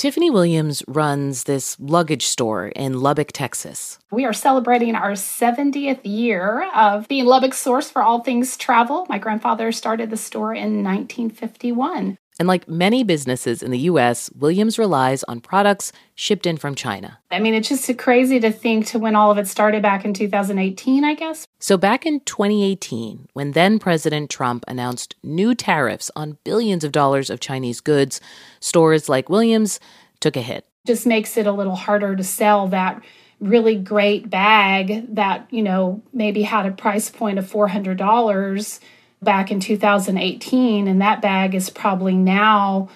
Tiffany Williams runs this luggage store in Lubbock, Texas. We are celebrating our 70th year of being Lubbock's source for all things travel. My grandfather started the store in 1951. And like many businesses in the US, Williams relies on products shipped in from China. I mean, it's just crazy to think to when all of it started back in 2018, I guess. So, back in 2018, when then President Trump announced new tariffs on billions of dollars of Chinese goods, stores like Williams took a hit. Just makes it a little harder to sell that really great bag that, you know, maybe had a price point of $400 back in 2018 and that bag is probably now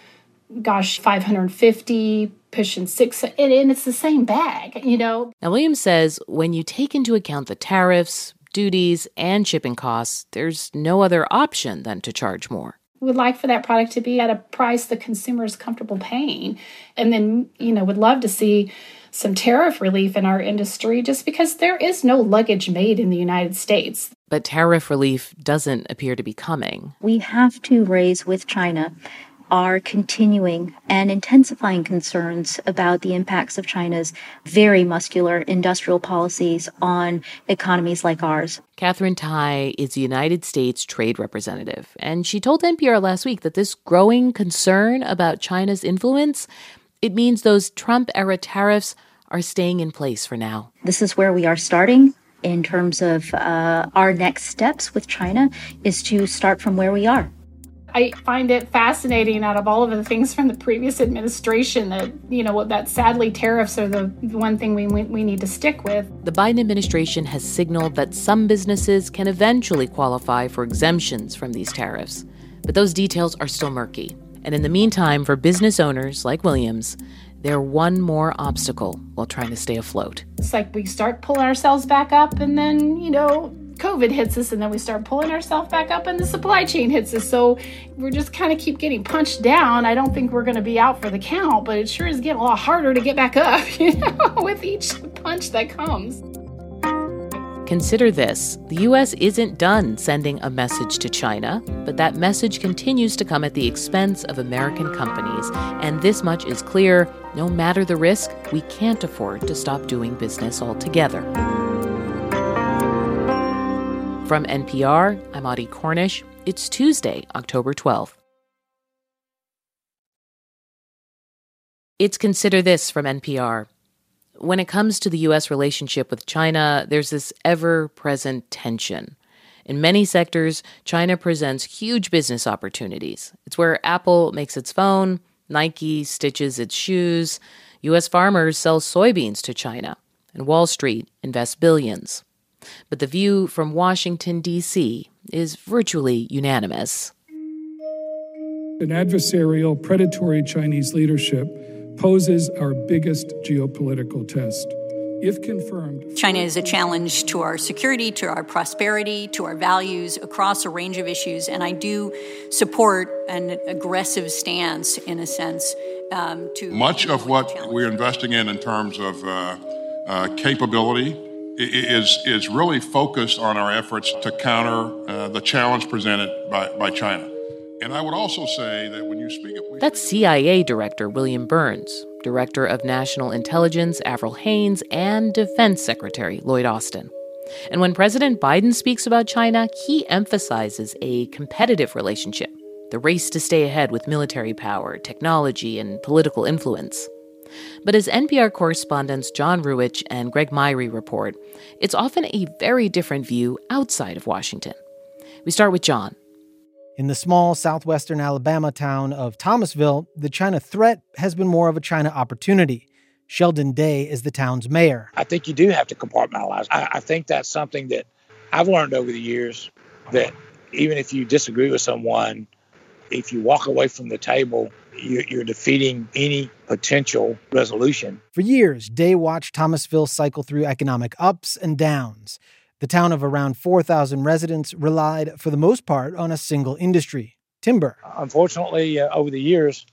gosh 550 pushing six and, it's the same bag you know? Now williams says when you take into account the tariffs duties and shipping costs there's no other option than to charge more. Would like for that product to be at a price the consumer is comfortable paying. And then you know would love to see some tariff relief in our industry just because there is no luggage made in the United States. But tariff relief doesn't appear to be coming. We have to raise with China our continuing and intensifying concerns about the impacts of China's very muscular industrial policies on economies like ours. Katherine Tai is the United States trade representative, and she told NPR last week that this growing concern about China's influence it means those Trump era tariffs are staying in place for now. This is where we are starting in terms of uh, our next steps with China is to start from where we are. I find it fascinating out of all of the things from the previous administration that, you know, that sadly tariffs are the one thing we, we need to stick with. The Biden administration has signaled that some businesses can eventually qualify for exemptions from these tariffs, but those details are still murky. And in the meantime, for business owners like Williams, they're one more obstacle while trying to stay afloat. It's like we start pulling ourselves back up, and then, you know, COVID hits us, and then we start pulling ourselves back up, and the supply chain hits us. So we're just kind of keep getting punched down. I don't think we're going to be out for the count, but it sure is getting a lot harder to get back up, you know, with each punch that comes. Consider this the US isn't done sending a message to China, but that message continues to come at the expense of American companies. And this much is clear no matter the risk, we can't afford to stop doing business altogether. From NPR, I'm Audie Cornish. It's Tuesday, October 12th. It's Consider This from NPR. When it comes to the U.S. relationship with China, there's this ever present tension. In many sectors, China presents huge business opportunities. It's where Apple makes its phone, Nike stitches its shoes, U.S. farmers sell soybeans to China, and Wall Street invests billions. But the view from Washington, D.C. is virtually unanimous. An adversarial, predatory Chinese leadership poses our biggest geopolitical test. If confirmed, China is a challenge to our security, to our prosperity, to our values across a range of issues. And I do support an aggressive stance, in a sense, um, to. Much of what we're investing in in terms of uh, uh, capability is, is really focused on our efforts to counter uh, the challenge presented by, by China. And I would also say that when you speak of. That's CIA Director William Burns, Director of National Intelligence Avril Haines, and Defense Secretary Lloyd Austin. And when President Biden speaks about China, he emphasizes a competitive relationship, the race to stay ahead with military power, technology, and political influence. But as NPR correspondents John Ruwitch and Greg Myre report, it's often a very different view outside of Washington. We start with John. In the small southwestern Alabama town of Thomasville, the China threat has been more of a China opportunity. Sheldon Day is the town's mayor. I think you do have to compartmentalize. I, I think that's something that I've learned over the years that even if you disagree with someone, if you walk away from the table, you're, you're defeating any potential resolution. For years, Day watched Thomasville cycle through economic ups and downs. The town of around 4,000 residents relied, for the most part, on a single industry timber. Unfortunately, uh, over the years,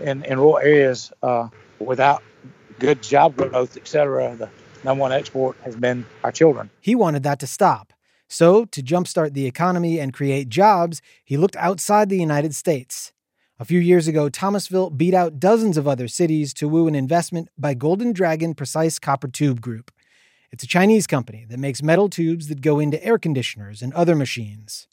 in, in rural areas, uh, without good job growth, et cetera, the number one export has been our children. He wanted that to stop. So, to jumpstart the economy and create jobs, he looked outside the United States. A few years ago, Thomasville beat out dozens of other cities to woo an investment by Golden Dragon Precise Copper Tube Group. It's a Chinese company that makes metal tubes that go into air conditioners and other machines.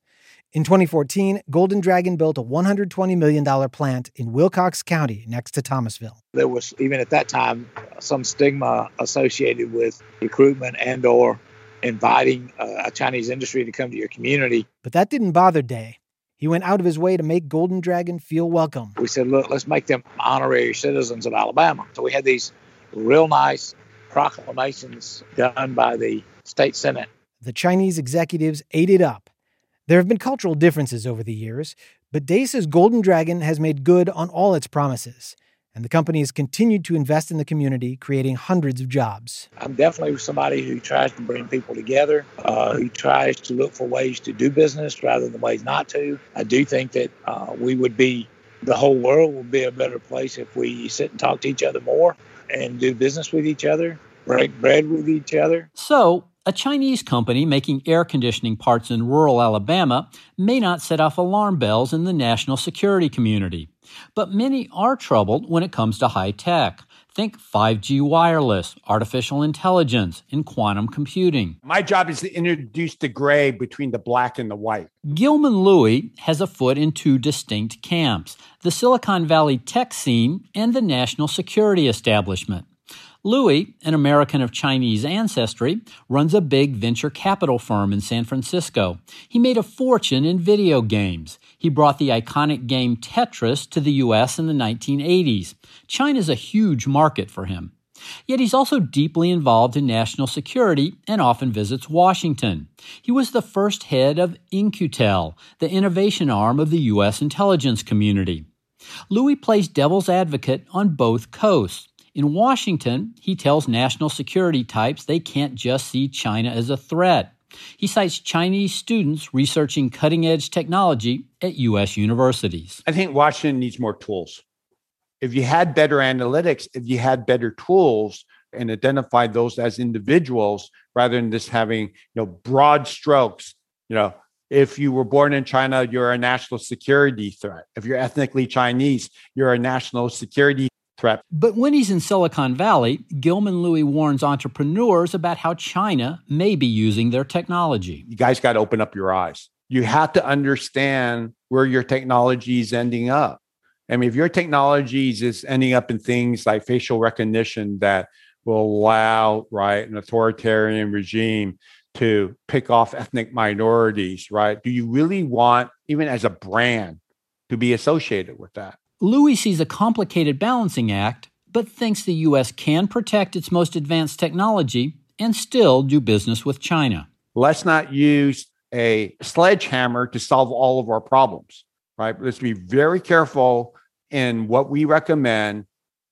In 2014, Golden Dragon built a $120 million plant in Wilcox County next to Thomasville. There was, even at that time, some stigma associated with recruitment and or inviting uh, a Chinese industry to come to your community. But that didn't bother Day. He went out of his way to make Golden Dragon feel welcome. We said, look, let's make them honorary citizens of Alabama. So we had these real nice proclamations done by the state senate. The Chinese executives ate it up. There have been cultural differences over the years, but says Golden Dragon has made good on all its promises and the company has continued to invest in the community, creating hundreds of jobs. I'm definitely somebody who tries to bring people together, uh, who tries to look for ways to do business rather than ways not to. I do think that uh, we would be, the whole world would be a better place if we sit and talk to each other more and do business with each other, break bread with each other. So, a Chinese company making air conditioning parts in rural Alabama may not set off alarm bells in the national security community. But many are troubled when it comes to high tech. Think 5G wireless, artificial intelligence, and quantum computing. My job is to introduce the gray between the black and the white. Gilman Louie has a foot in two distinct camps the Silicon Valley tech scene and the national security establishment. Louie, an American of Chinese ancestry, runs a big venture capital firm in San Francisco. He made a fortune in video games. He brought the iconic game Tetris to the US in the 1980s. China's a huge market for him. Yet he's also deeply involved in national security and often visits Washington. He was the first head of In-Q-Tel, the innovation arm of the U.S. intelligence community. Louie plays devil's advocate on both coasts. In Washington, he tells national security types they can't just see China as a threat. He cites Chinese students researching cutting edge technology at U.S. universities. I think Washington needs more tools. If you had better analytics, if you had better tools and identified those as individuals rather than just having you know broad strokes, you know, if you were born in China, you're a national security threat. If you're ethnically Chinese, you're a national security But when he's in Silicon Valley, Gilman Louie warns entrepreneurs about how China may be using their technology. You guys got to open up your eyes. You have to understand where your technology is ending up. I mean, if your technology is ending up in things like facial recognition that will allow, right, an authoritarian regime to pick off ethnic minorities, right? Do you really want, even as a brand, to be associated with that? Louie sees a complicated balancing act, but thinks the U.S. can protect its most advanced technology and still do business with China. Let's not use a sledgehammer to solve all of our problems, right? Let's be very careful in what we recommend,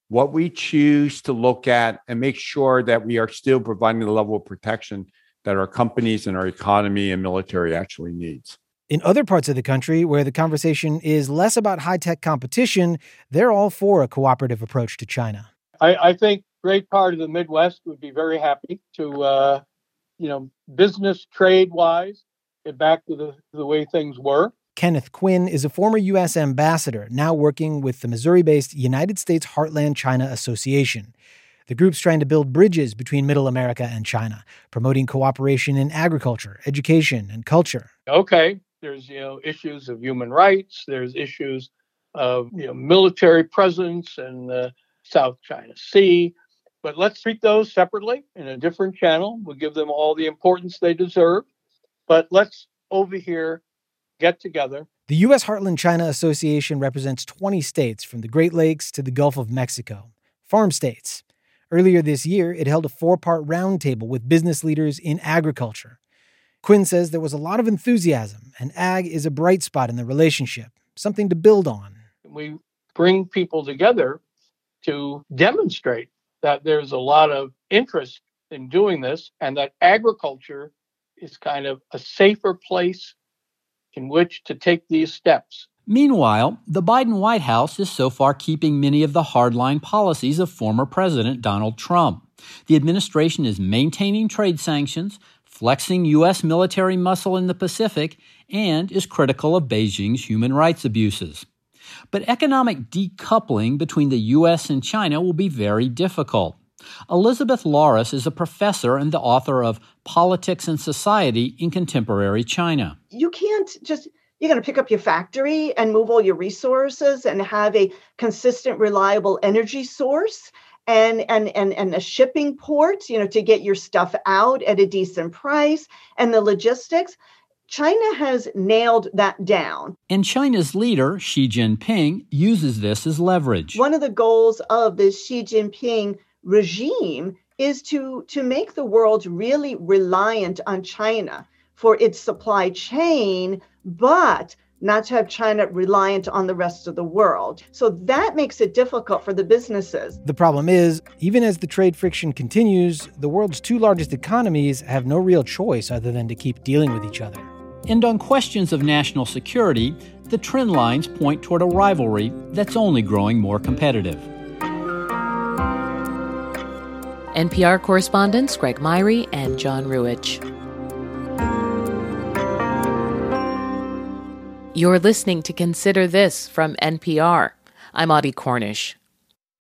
what we choose to look at, and make sure that we are still providing the level of protection that our companies and our economy and military actually needs. In other parts of the country where the conversation is less about high tech competition, they're all for a cooperative approach to China. I, I think great part of the Midwest would be very happy to, uh, you know, business trade wise, get back to the, the way things were. Kenneth Quinn is a former U.S. ambassador, now working with the Missouri based United States Heartland China Association. The group's trying to build bridges between Middle America and China, promoting cooperation in agriculture, education, and culture. Okay, there's you know issues of human rights. There's issues of you know military presence in the South China Sea. But let's treat those separately in a different channel. We'll give them all the importance they deserve. But let's over here get together. The U.S. Heartland China Association represents 20 states from the Great Lakes to the Gulf of Mexico, farm states. Earlier this year, it held a four part roundtable with business leaders in agriculture. Quinn says there was a lot of enthusiasm, and ag is a bright spot in the relationship, something to build on. We bring people together to demonstrate that there's a lot of interest in doing this and that agriculture is kind of a safer place in which to take these steps. Meanwhile, the Biden White House is so far keeping many of the hardline policies of former President Donald Trump. The administration is maintaining trade sanctions, flexing U.S. military muscle in the Pacific, and is critical of Beijing's human rights abuses. But economic decoupling between the U.S. and China will be very difficult. Elizabeth Larus is a professor and the author of Politics and Society in Contemporary China. You can't just you're going to pick up your factory and move all your resources and have a consistent reliable energy source and and and and a shipping port you know to get your stuff out at a decent price and the logistics China has nailed that down. And China's leader, Xi Jinping, uses this as leverage. One of the goals of the Xi Jinping regime is to, to make the world really reliant on China for its supply chain, but not to have China reliant on the rest of the world. So that makes it difficult for the businesses. The problem is, even as the trade friction continues, the world's two largest economies have no real choice other than to keep dealing with each other. And on questions of national security, the trend lines point toward a rivalry that's only growing more competitive. NPR correspondents Greg Myre and John Ruwitch. You're listening to Consider This from NPR. I'm Audie Cornish.